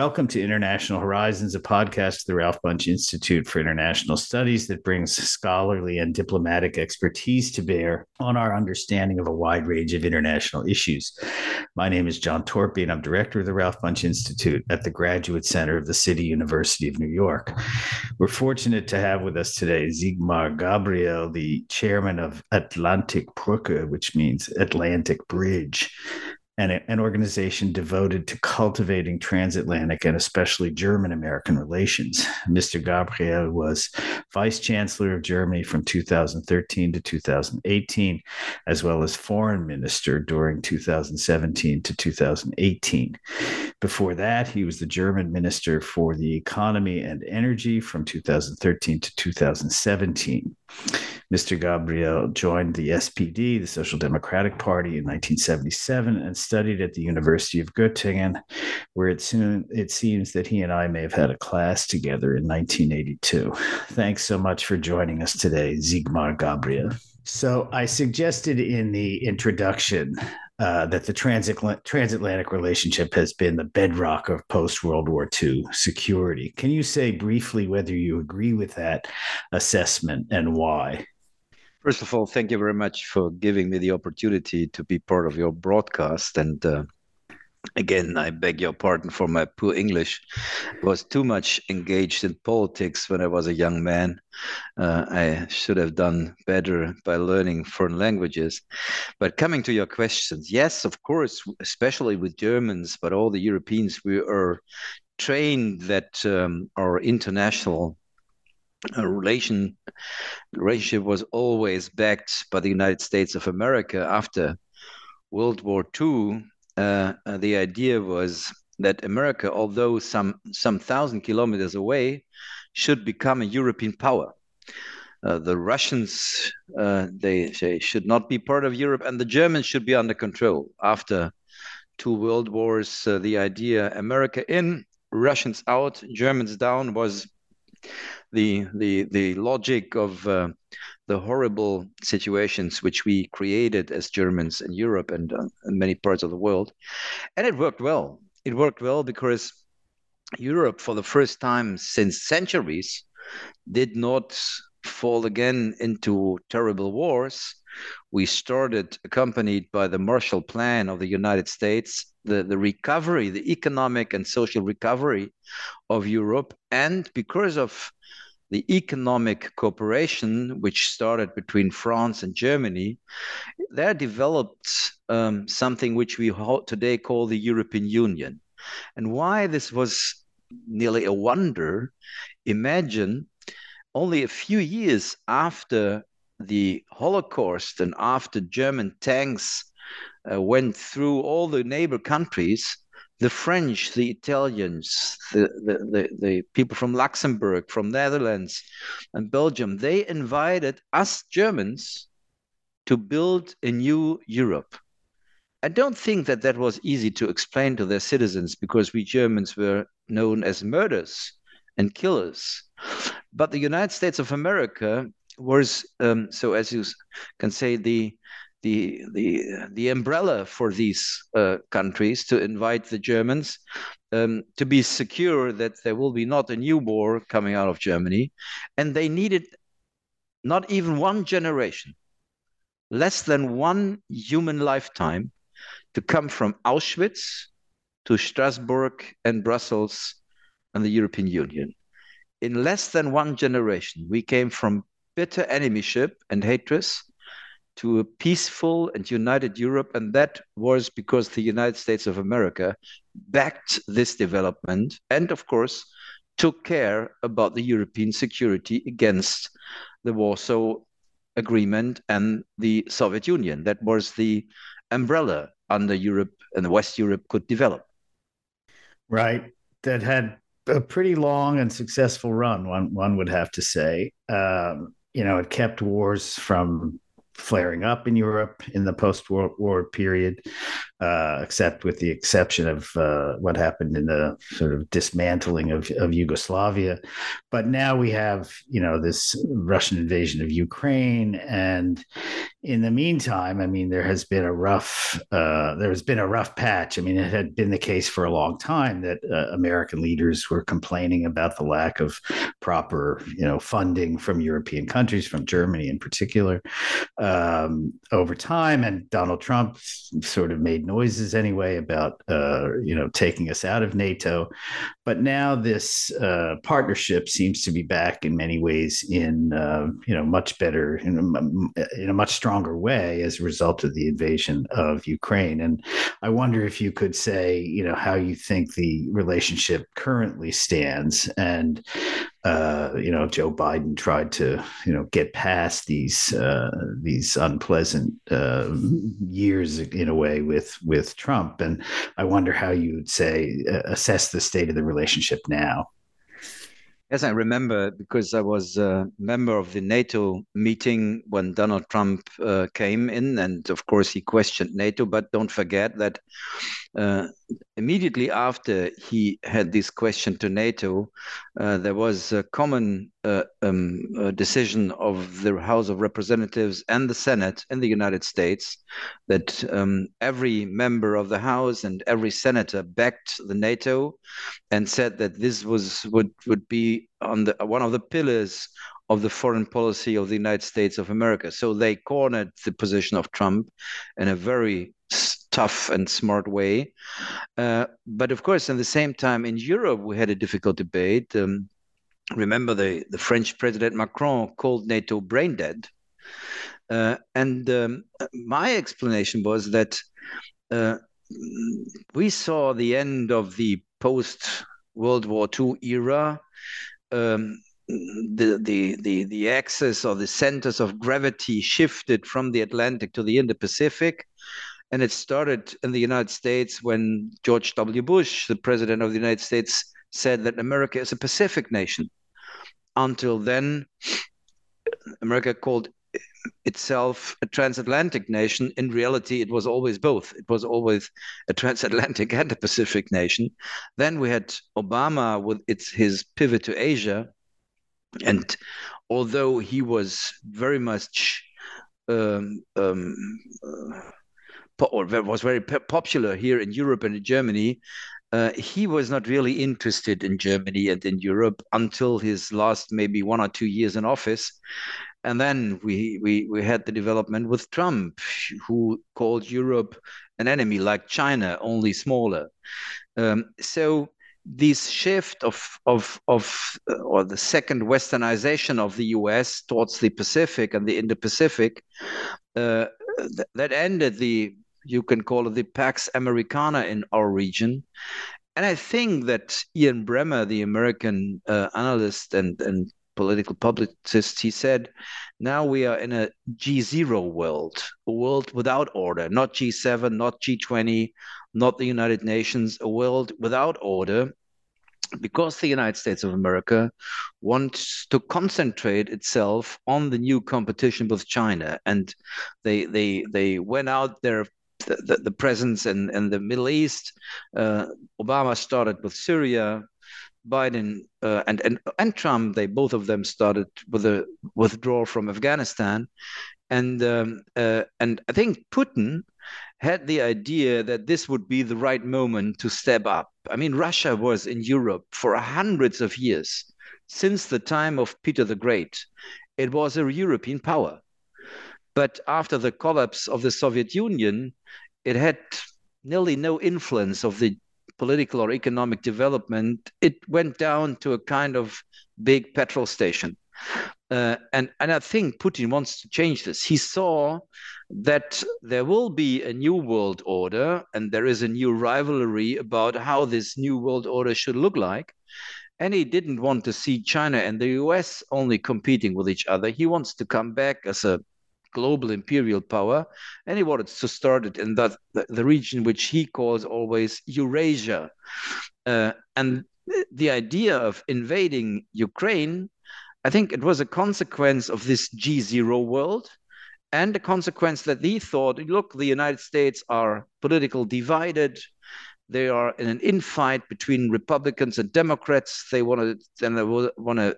Welcome to International Horizons, a podcast of the Ralph Bunche Institute for International Studies that brings scholarly and diplomatic expertise to bear on our understanding of a wide range of international issues. My name is John Torpey, and I'm director of the Ralph Bunche Institute at the Graduate Center of the City University of New York. We're fortunate to have with us today Sigmar Gabriel, the chairman of Atlantik-Brücke, which means Atlantic Bridge and an organization devoted to cultivating transatlantic and especially German American relations. Mr. Gabriel was vice chancellor of Germany from 2013 to 2018, as well as foreign minister during 2017 to 2018. Before that, he was the German minister for the economy and energy from 2013 to 2017. Mr. Gabriel joined the SPD, the Social Democratic Party, in 1977 and studied at the University of Göttingen, where it soon it seems that he and I may have had a class together in 1982. Thanks so much for joining us today, Sigmar Gabriel. So I suggested in the introduction uh, that the transatl- transatlantic relationship has been the bedrock of post World War II security. Can you say briefly whether you agree with that assessment and why? First of all, thank you very much for giving me the opportunity to be part of your broadcast. And uh, again, I beg your pardon for my poor English. I was too much engaged in politics when I was a young man. Uh, I should have done better by learning foreign languages. But coming to your questions, yes, of course, especially with Germans, but all the Europeans, we are trained that um, our international a relation relationship was always backed by the United States of America after World War II. Uh, uh, the idea was that America, although some some thousand kilometers away, should become a European power. Uh, the Russians uh, they, they should not be part of Europe, and the Germans should be under control. After two world wars, uh, the idea America in, Russians out, Germans down was the the the logic of uh, the horrible situations which we created as Germans in Europe and uh, in many parts of the world, and it worked well. It worked well because Europe, for the first time since centuries, did not fall again into terrible wars. We started, accompanied by the Marshall Plan of the United States, the, the recovery, the economic and social recovery of Europe. And because of the economic cooperation, which started between France and Germany, there developed um, something which we today call the European Union. And why this was nearly a wonder, imagine only a few years after the Holocaust and after German tanks uh, went through all the neighbor countries, the French, the Italians, the, the, the, the, people from Luxembourg, from Netherlands and Belgium, they invited us Germans to build a new Europe. I don't think that that was easy to explain to their citizens because we Germans were known as murderers and killers. But the United States of America was, um, so as you can say, the the the the umbrella for these uh, countries to invite the Germans um, to be secure that there will be not a new war coming out of Germany, and they needed not even one generation, less than one human lifetime, to come from Auschwitz to Strasbourg and Brussels and the European Union. In less than one generation, we came from bitter enemyship and hatred to a peaceful and united Europe. And that was because the United States of America backed this development and, of course, took care about the European security against the Warsaw Agreement and the Soviet Union. That was the umbrella under Europe and the West Europe could develop. Right. That had a pretty long and successful run, one one would have to say. Um, you know, it kept wars from flaring up in Europe in the post World War period, uh, except with the exception of uh, what happened in the sort of dismantling of, of Yugoslavia. But now we have, you know, this Russian invasion of Ukraine. And in the meantime, I mean, there has been a rough, uh, there has been a rough patch. I mean, it had been the case for a long time that uh, American leaders were complaining about the lack of proper, you know, funding from European countries, from Germany in particular um, over time. And Donald Trump sort of made noises anyway about uh, you know taking us out of NATO. But now this uh, partnership seems to be back in many ways in uh, you know much better in a, in a much stronger way as a result of the invasion of Ukraine. And I wonder if you could say you know how you think the relationship currently stands and uh, you know, Joe Biden tried to, you know, get past these uh, these unpleasant uh, years in a way with with Trump, and I wonder how you would say uh, assess the state of the relationship now. Yes, I remember because I was a member of the NATO meeting when Donald Trump uh, came in, and of course he questioned NATO. But don't forget that uh, immediately after he had this question to NATO, uh, there was a common uh, um, decision of the House of Representatives and the Senate in the United States that um, every member of the House and every senator backed the NATO and said that this was would would be on the one of the pillars of the foreign policy of the United States of America. So they cornered the position of Trump in a very tough and smart way. Uh, but of course, at the same time, in Europe, we had a difficult debate. Um, remember, the, the French President Macron called NATO brain dead. Uh, and um, my explanation was that uh, we saw the end of the post World War II era. Um, the, the the the axis or the centers of gravity shifted from the Atlantic to the Indo-Pacific, and it started in the United States when George W. Bush, the president of the United States, said that America is a Pacific nation. Until then, America called itself a transatlantic nation. In reality, it was always both. It was always a transatlantic and a Pacific nation. Then we had Obama with its his pivot to Asia, and although he was very much um, um, uh, or was very popular here in Europe and in Germany, uh, he was not really interested in Germany and in Europe until his last maybe one or two years in office. And then we, we, we had the development with Trump, who called Europe an enemy like China, only smaller. Um, so this shift of of of uh, or the second westernization of the US towards the Pacific and the Indo-Pacific uh, th- that ended the you can call it the Pax Americana in our region. And I think that Ian Bremmer, the American uh, analyst and, and political publicist, he said, now we are in a G0 world, a world without order, not G7, not G20, not the United Nations, a world without order because the United States of America wants to concentrate itself on the new competition with China, and they they they went out there the, the, presence in, in the Middle East. Uh, Obama started with Syria. Biden uh, and, and and Trump, they both of them started with a withdrawal from Afghanistan, and um, uh, and I think Putin had the idea that this would be the right moment to step up. I mean, Russia was in Europe for hundreds of years, since the time of Peter the Great. It was a European power. But after the collapse of the Soviet Union, it had nearly no influence of the political or economic development. It went down to a kind of big petrol station. Uh, and, and I think Putin wants to change this. He saw that there will be a new world order and there is a new rivalry about how this new world order should look like. And he didn't want to see China and the US only competing with each other. He wants to come back as a global imperial power, and he wanted to start it in that the, region which he calls always Eurasia. Uh, and the idea of invading Ukraine, I think it was a consequence of this G0 world. and the consequence that he thought, look, the United States are political divided. They are in an infight between Republicans and Democrats. They want to, and they want to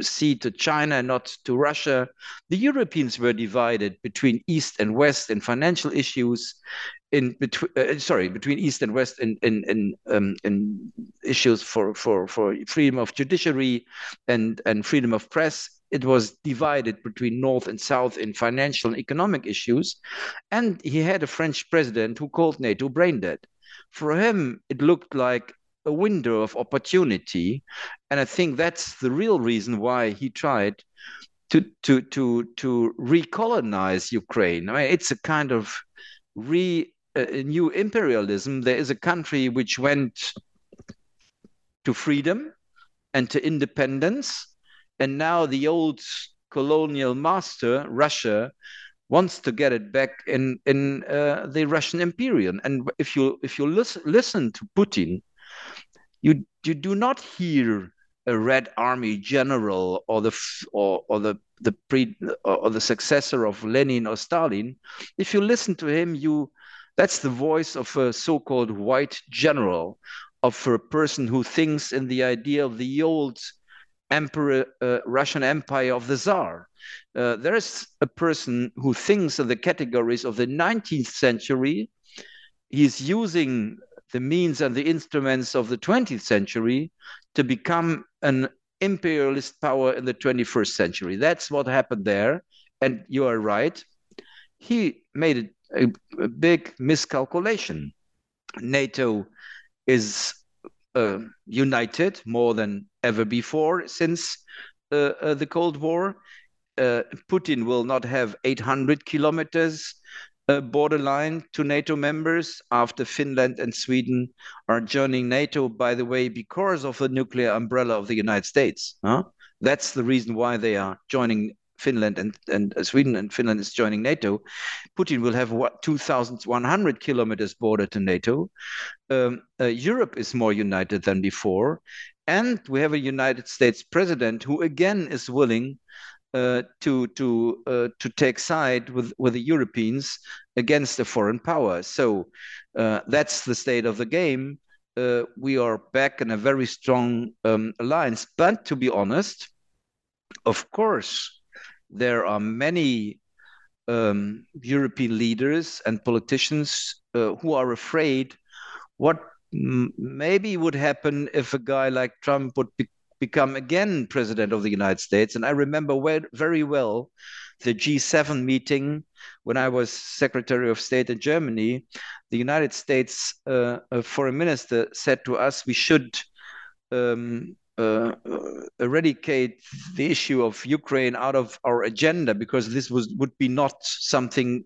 see to China, not to Russia. The Europeans were divided between East and West in financial issues, in between uh, sorry between East and West in in in, um, in issues for for for freedom of judiciary and and freedom of press. It was divided between North and South in financial and economic issues, and he had a French president who called NATO brain dead. For him, it looked like a window of opportunity, and I think that's the real reason why he tried to to to to recolonize Ukraine. I mean, it's a kind of re a new imperialism. There is a country which went to freedom and to independence, and now the old colonial master, Russia, wants to get it back in in uh, the Russian Imperium. And if you if you listen listen to Putin, you you do not hear a Red Army general or the or, or the the pre or the successor of Lenin or Stalin. If you listen to him, you that's the voice of a so-called white general, of a person who thinks in the idea of the old emperor uh, Russian Empire of the Tsar. Uh, there is a person who thinks in the categories of the 19th century. He's using the means and the instruments of the 20th century to become an imperialist power in the 21st century. That's what happened there. And you are right. He made a, a big miscalculation. NATO is uh, united more than ever before since uh, uh, the Cold War. Uh, Putin will not have 800 kilometers borderline to NATO members after Finland and Sweden are joining NATO, by the way, because of the nuclear umbrella of the United States. Huh? That's the reason why they are joining Finland and, and uh, Sweden and Finland is joining NATO. Putin will have what 2,100 kilometers border to NATO. Um, uh, Europe is more united than before. And we have a United States president who again is willing uh, to to uh, to take side with with the Europeans against a foreign power. So uh, that's the state of the game. Uh, we are back in a very strong um, alliance. But to be honest, of course, there are many um, European leaders and politicians uh, who are afraid what maybe would happen if a guy like Trump would be become again president of the United States. And I remember very well the G7 meeting when I was Secretary of State in Germany. The United States uh, foreign minister said to us we should um, uh, eradicate the issue of Ukraine out of our agenda because this was would be not something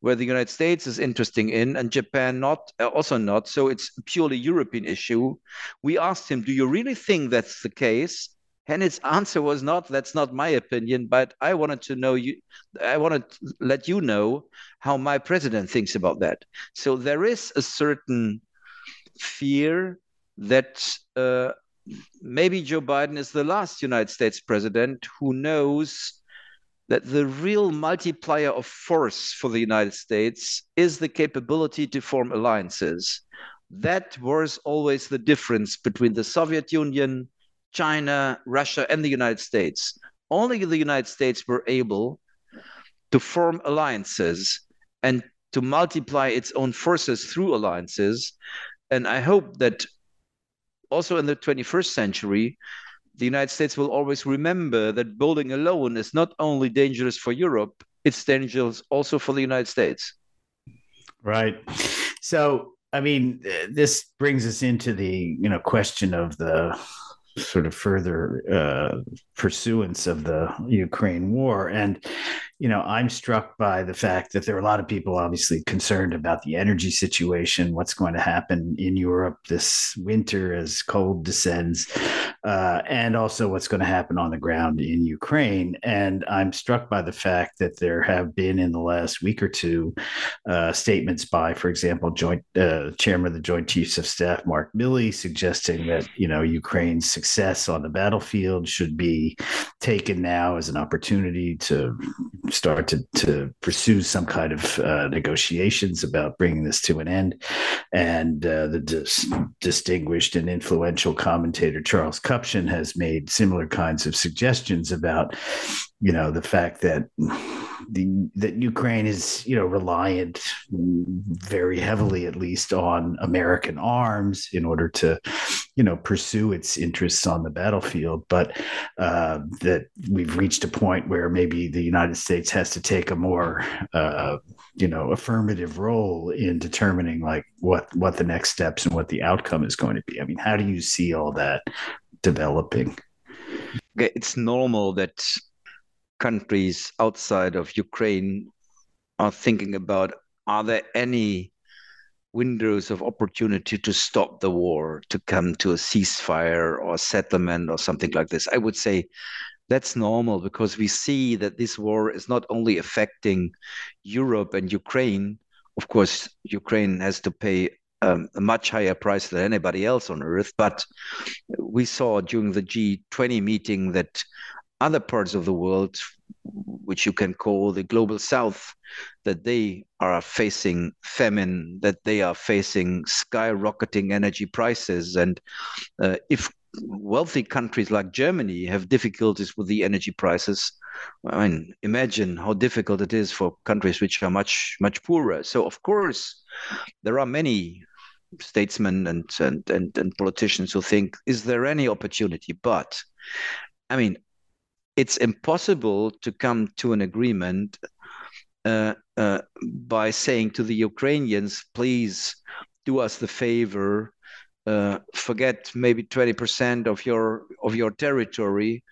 where the United States is interesting in and Japan not uh, also not. So it's purely European issue. We asked him, "Do you really think that's the case?" And his answer was not, "That's not my opinion, but I wanted to know you. I wanted to let you know how my president thinks about that." So there is a certain fear that uh, maybe Joe Biden is the last United States president who knows that the real multiplier of force for the United States is the capability to form alliances. That was always the difference between the Soviet Union, China, Russia, and the United States. Only the United States were able to form alliances and to multiply its own forces through alliances. And I hope that also in the 21st century, the United States will always remember that building alone is not only dangerous for Europe, it's dangerous also for the United States. Right. So, I mean, this brings us into the you know question of the sort of further uh, pursuance of the Ukraine war. And you know, I'm struck by the fact that there are a lot of people obviously concerned about the energy situation, what's going to happen in Europe this winter as cold descends, uh, and also what's going to happen on the ground in Ukraine. And I'm struck by the fact that there have been in the last week or two uh, statements by, for example, Joint uh, Chairman of the Joint Chiefs of Staff Mark Milley suggesting that you know Ukraine's success on the battlefield should be taken now as an opportunity to start to, to pursue some kind of uh, negotiations about bringing this to an end. And uh, the dis- distinguished and influential commentator Charles Kupchan has made similar kinds of suggestions about, you know, the fact that the that Ukraine is you know reliant very heavily at least on American arms in order to you know pursue its interests on the battlefield. But uh, that we've reached a point where maybe the United States has to take a more uh, you know affirmative role in determining like what what the next steps and what the outcome is going to be. I mean how do you see all that developing it's normal that countries outside of Ukraine are thinking about are there any windows of opportunity to stop the war, to come to a ceasefire or settlement or something like this? I would say that's normal because we see that this war is not only affecting Europe and Ukraine. Of course, Ukraine has to pay um, a much higher price than anybody else on earth. But we saw during the G20 meeting that other parts of the world, which you can call the global south, that they are facing famine, that they are facing skyrocketing energy prices. And uh, if wealthy countries like Germany have difficulties with the energy prices, I mean, imagine how difficult it is for countries which are much, much poorer. So, of course, there are many statesmen and, and, and, and politicians who think, is there any opportunity? But I mean, it's impossible to come to an agreement uh, uh, by saying to the Ukrainians, please do us the favor, uh, forget maybe 20% of your of your territory,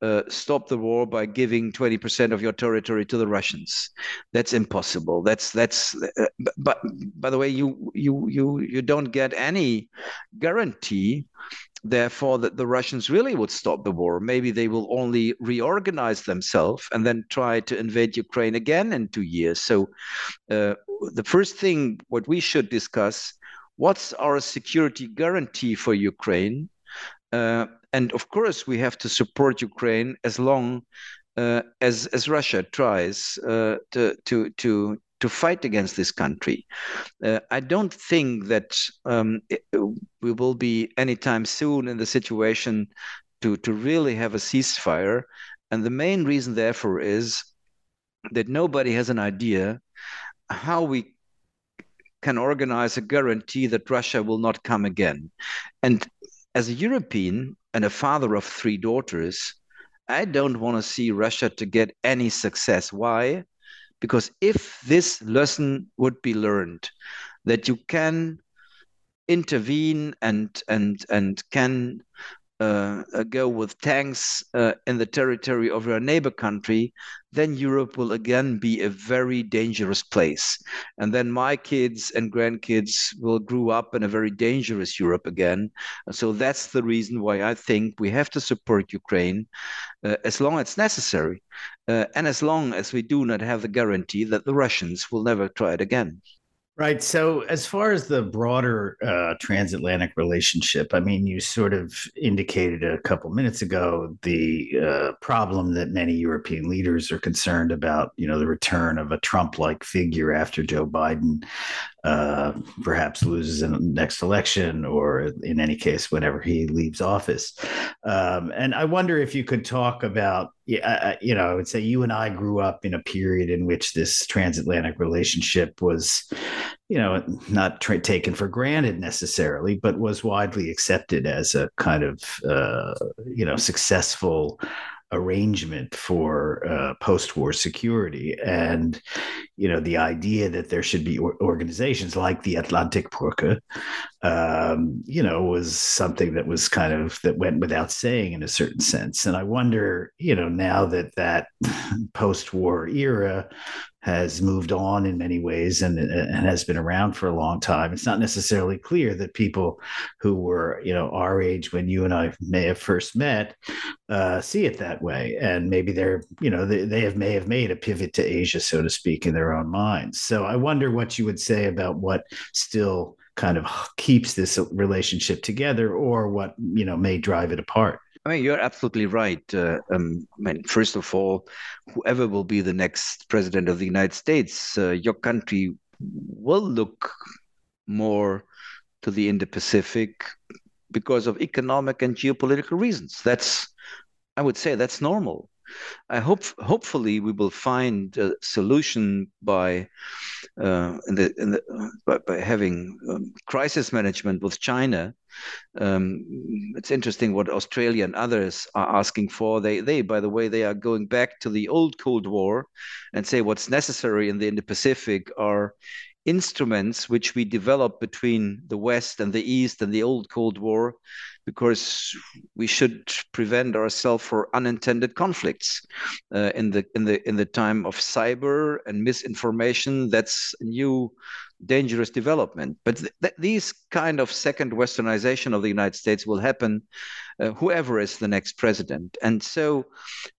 uh, stop the war by giving 20% of your territory to the Russians. That's impossible. That's that's. Uh, but by the way, you you you you don't get any guarantee therefore that the Russians really would stop the war. Maybe they will only reorganize themselves and then try to invade Ukraine again in two years. So uh, the first thing what we should discuss what's our security guarantee for Ukraine? Uh, and of course, we have to support Ukraine as long uh, as as Russia tries uh, to to to to fight against this country. Uh, I don't think that um, it, we will be anytime soon in the situation to, to really have a ceasefire. And the main reason, therefore, is that nobody has an idea how we can organize a guarantee that Russia will not come again. And as a European and a father of three daughters, I don't want to see Russia to get any success. Why? Because if this lesson would be learned, that you can intervene and and and can uh, go with tanks uh, in the territory of your neighbor country, then Europe will again be a very dangerous place. And then my kids and grandkids will grow up in a very dangerous Europe again. So that's the reason why I think we have to support Ukraine uh, as long as necessary. Uh, and as long as we do not have the guarantee that the Russians will never try it again. Right. So, as far as the broader uh, transatlantic relationship, I mean, you sort of indicated a couple minutes ago the uh, problem that many European leaders are concerned about, you know, the return of a Trump like figure after Joe Biden uh, perhaps loses in the next election, or in any case, whenever he leaves office. Um, and I wonder if you could talk about, you know, I would say you and I grew up in a period in which this transatlantic relationship was, you know, not tra- taken for granted necessarily, but was widely accepted as a kind of, uh, you know, successful arrangement for uh, post-war security. And you know the idea that there should be organizations like the Atlantikbrücke um, you know was something that was kind of that went without saying in a certain sense. And i wonder you know now that that post-war era has moved on in many ways and, and has been around for a long time. It's not necessarily clear that people who were, you know, our age when you and I may have first met uh, see it that way. And maybe they're, you know, they, they have may have made a pivot to Asia, so to speak, in their own minds. So I wonder what you would say about what still kind of keeps this relationship together or what, you know, may drive it apart. I mean, you're absolutely right. Uh, um, I mean, first of all, whoever will be the next president of the United States, uh, your country will look more to the Indo-Pacific because of economic and geopolitical reasons. That's, I would say, that's normal. I hope, hopefully, we will find a solution by uh, in the, in the by, by having um, crisis management with China. Um, it's interesting what Australia and others are asking for. They, they, by the way, they are going back to the old Cold War and say what's necessary in the Indo-Pacific are instruments which we developed between the West and the East and the old Cold War, because we should prevent ourselves for unintended conflicts uh, in the in the in the time of cyber and misinformation. That's a new dangerous development. But th- th- these kind of second westernization of the United States will happen, uh, whoever is the next president. And so,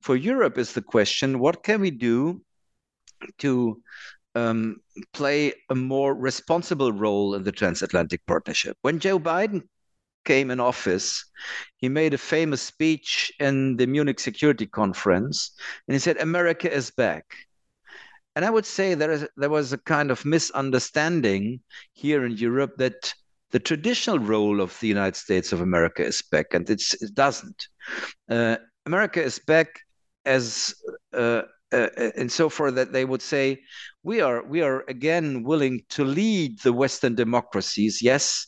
for Europe is the question: What can we do to um, play a more responsible role in the transatlantic partnership. When Joe Biden came in office, he made a famous speech in the Munich Security Conference, and he said, America is back. And I would say there, is, there was a kind of misunderstanding here in Europe that the traditional role of the United States of America is back, and it doesn't. Uh, America is back as uh, uh, uh, and so forth that they would say we are we are again willing to lead the western democracies yes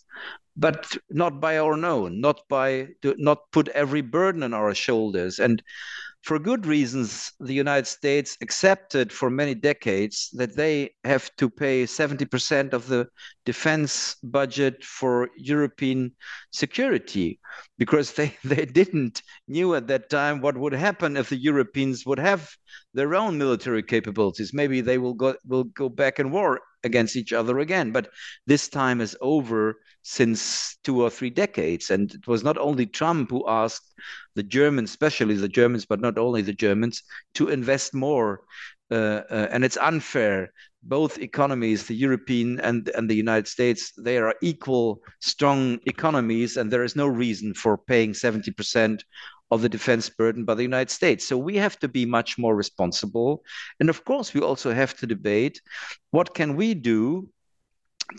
but not by our own not by not put every burden on our shoulders. And for good reasons, the United States accepted for many decades that they have to pay 70% of the defense budget for European security because they, they didn't knew at that time what would happen if the Europeans would have their own military capabilities. Maybe they will go will go back in war against each other again. But this time is over since two or three decades. And it was not only Trump who asked the Germans, especially the Germans, but not only the Germans, to invest more. Uh, uh, and it's unfair. Both economies, the European and, and the United States, they are equal, strong economies, and there is no reason for paying 70% of the defense burden by the United States. So we have to be much more responsible. And of course, we also have to debate what can we do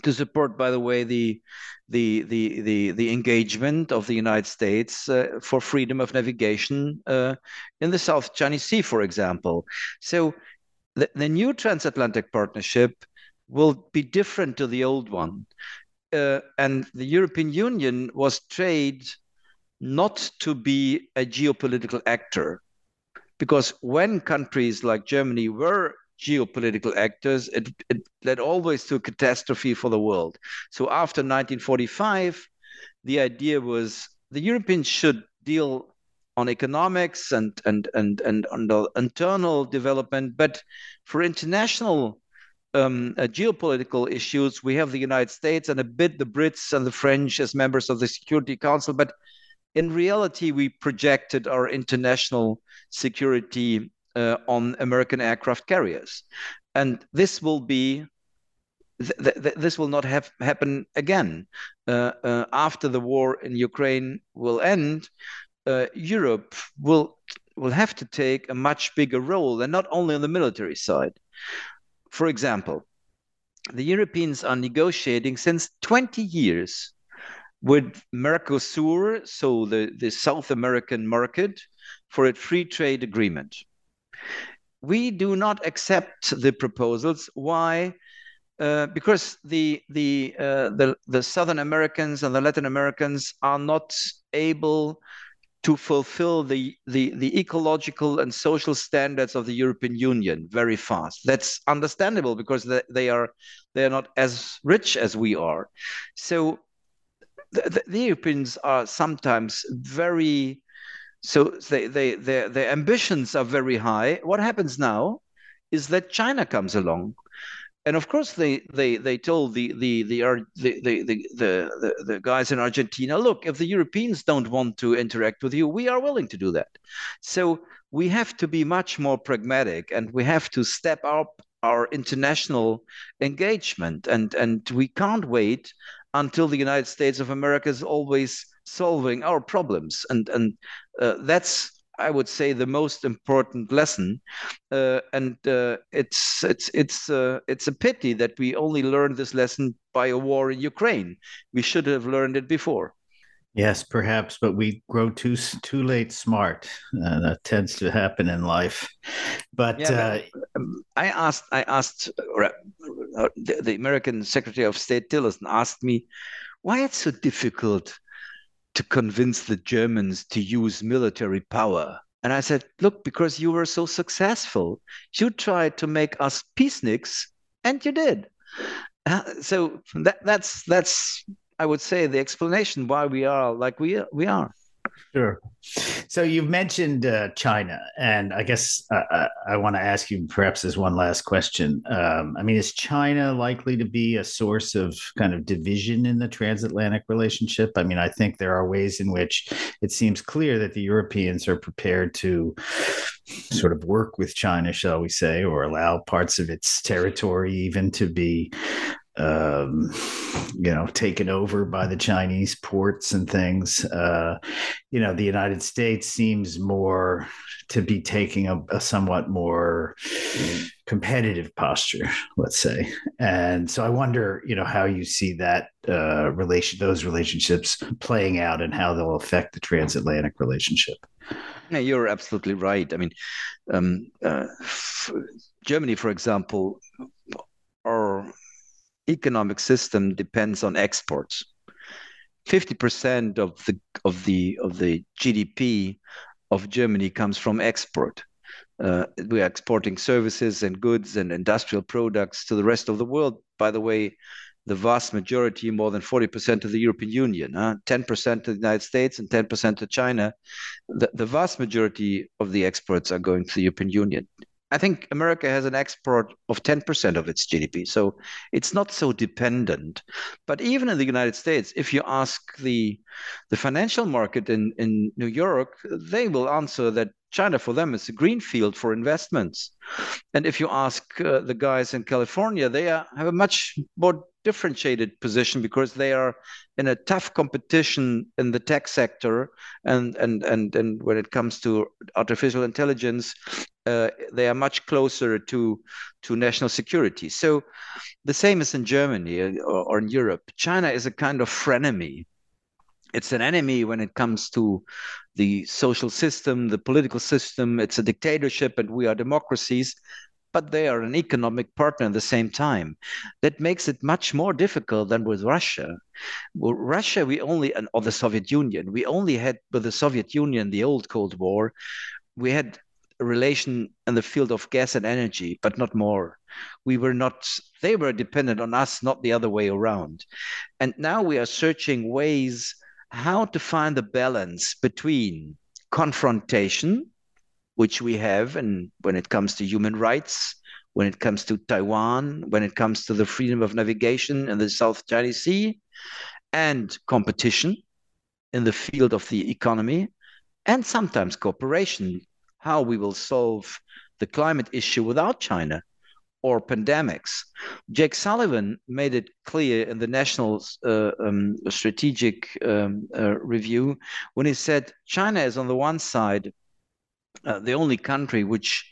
to support, by the way, the the the the, the engagement of the United States uh, for freedom of navigation uh, in the South China Sea, for example. So the, the new transatlantic partnership will be different to the old one. Uh, and the European Union was trade not to be a geopolitical actor. Because when countries like Germany were geopolitical actors, it, it led always to a catastrophe for the world. So after 1945, the idea was the Europeans should deal on economics and and and and on the internal development, but for international um, uh, geopolitical issues, we have the United States and a bit the Brits and the French as members of the Security Council, but in reality, we projected our international security uh, on American aircraft carriers. And this will be th- th- this will not have happen again uh, uh, after the war in Ukraine will end. Uh, Europe will will have to take a much bigger role, and not only on the military side. For example, the Europeans are negotiating since 20 years with Mercosur, so the, the South American market, for a free trade agreement. We do not accept the proposals. Why? Uh, because the the, uh, the the Southern Americans and the Latin Americans are not able to fulfill the, the, the ecological and social standards of the European Union very fast. That's understandable because they, they are they are not as rich as we are. So the, the, Europeans are sometimes very so they, they their their ambitions are very high. What happens now is that China comes along. And of course, they, they, they told the the the, the, the, the, the, the guys in Argentina, look, if the Europeans don't want to interact with you, we are willing to do that. So we have to be much more pragmatic, and we have to step up our international engagement, and and we can't wait until the United States of America is always solving our problems. And, and uh, that's, I would say, the most important lesson. Uh, and uh, it's, it's, it's, uh, it's a pity that we only learned this lesson by a war in Ukraine. We should have learned it before. Yes, perhaps, but we grow too too late smart. Uh, that tends to happen in life. But, yeah, uh, um, I asked, I asked uh, the, the, American Secretary of State Tillerson asked me why it's so difficult to convince the Germans to use military power. And I said, look, because you were so successful, you tried to make us peaceniks, and you did. Uh, so that, that's that's I would say the explanation why we are like we we are. Sure. So you've mentioned uh, China, and I guess uh, I, I want to ask you perhaps as one last question. Um, I mean, is China likely to be a source of kind of division in the transatlantic relationship? I mean, I think there are ways in which it seems clear that the Europeans are prepared to sort of work with China, shall we say, or allow parts of its territory even to be um, you know, taken over by the Chinese ports and things. Uh, you know, the United States seems more to be taking a, a, somewhat more competitive posture, let's say. And so I wonder, you know, how you see that uh, relation, those relationships playing out, and how they'll affect the transatlantic relationship. Yeah, you're absolutely right. I mean, um, uh, Germany, for example, economic system depends on exports. 50% of the of the of the GDP of Germany comes from export. Uh, we are exporting services and goods and industrial products to the rest of the world. By the way, the vast majority, more than 40% of the European Union, uh, 10% to the United States and 10% to China. The, the vast majority of the exports are going to the European Union. I think America has an export of 10% of its GDP. So it's not so dependent. But even in the United States, if you ask the, the financial market in, in New York, they will answer that China for them is a green field for investments. And if you ask uh, the guys in California, they are, have a much more differentiated position because they are in a tough competition in the tech sector and and and, and when it comes to artificial intelligence uh, they are much closer to to national security so the same as in germany uh, or, or in europe china is a kind of frenemy it's an enemy when it comes to the social system, the political system. It's a dictatorship, and we are democracies but they are an economic partner at the same time. That makes it much more difficult than with Russia. Well, Russia, we only, or the Soviet Union, we only had with the Soviet Union, the old Cold War, we had relation in the field of gas and energy, but not more. We were not, they were dependent on us, not the other way around. And now we are searching ways how to find the balance between confrontation which we have, and when it comes to human rights, when it comes to Taiwan, when it comes to the freedom of navigation in the South China Sea, and competition in the field of the economy, and sometimes cooperation, how we will solve the climate issue without China or pandemics. Jake Sullivan made it clear in the National uh, um, Strategic um, uh, Review when he said China is on the one side uh, the only country which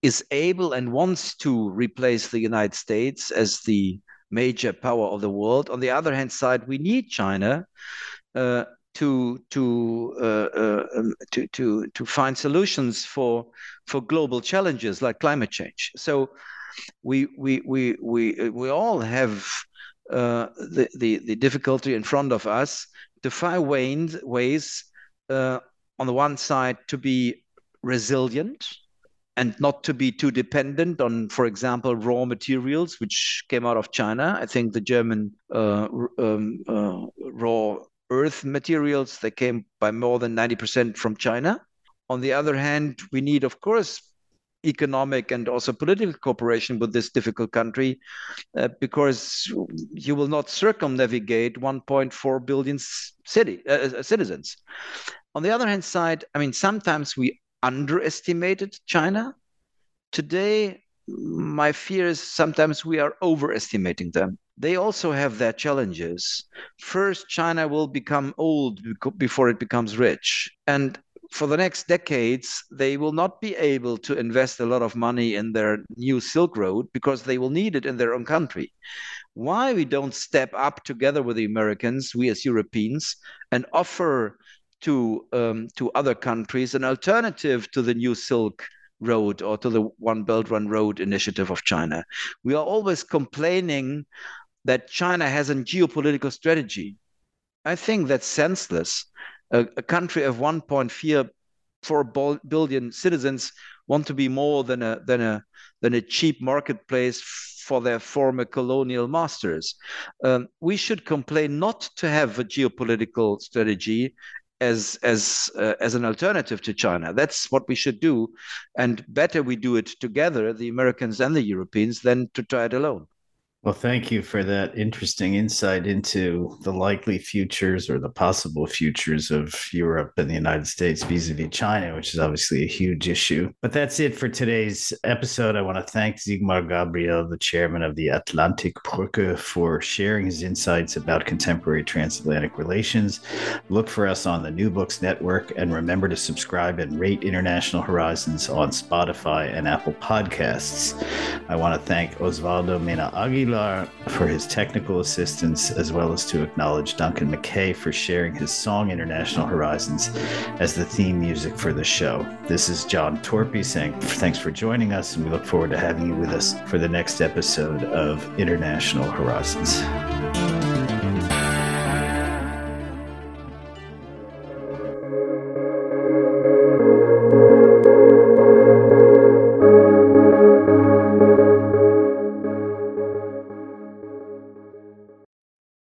is able and wants to replace the United States as the major power of the world. On the other hand side, we need China uh, to to, uh, uh, um, to to to find solutions for for global challenges like climate change. So we we we we we all have uh, the, the the difficulty in front of us to find ways ways uh, on the one side to be resilient and not to be too dependent on, for example, raw materials which came out of China. I think the German uh, um, uh, raw earth materials that came by more than 90% from China. On the other hand, we need, of course, economic and also political cooperation with this difficult country uh, because you will not circumnavigate 1.4 billion city, uh, uh, citizens. On the other hand side, I mean, sometimes we underestimated China. Today, my fear is sometimes we are overestimating them. They also have their challenges. First, China will become old before it becomes rich. And for the next decades, they will not be able to invest a lot of money in their new Silk Road because they will need it in their own country. Why we don't step up together with the Americans, we as Europeans, and offer to um, to other countries an alternative to the new Silk Road or to the One Belt One Road initiative of China. We are always complaining that China has a geopolitical strategy. I think that's senseless. A, a country of 1.4 billion citizens want to be more than a than a than a cheap marketplace for their former colonial masters. Um, we should complain not to have a geopolitical strategy as as uh, as an alternative to China. That's what we should do, and better we do it together, the Americans and the Europeans, than to try it alone. Well, thank you for that interesting insight into the likely futures or the possible futures of Europe and the United States vis a vis China, which is obviously a huge issue. But that's it for today's episode. I want to thank Sigmar Gabriel, the chairman of the Atlantik-Brücke, for sharing his insights about contemporary transatlantic relations. Look for us on the New Books Network and remember to subscribe and rate International Horizons on Spotify and Apple Podcasts. I want to thank Osvaldo Mena Aguilar Aguilar for his technical assistance, as well as to acknowledge Duncan McKay for sharing his song International Horizons as the theme music for the show. This is John Torpey saying thanks for joining us, and we look forward to having you with us for the next episode of International Horizons.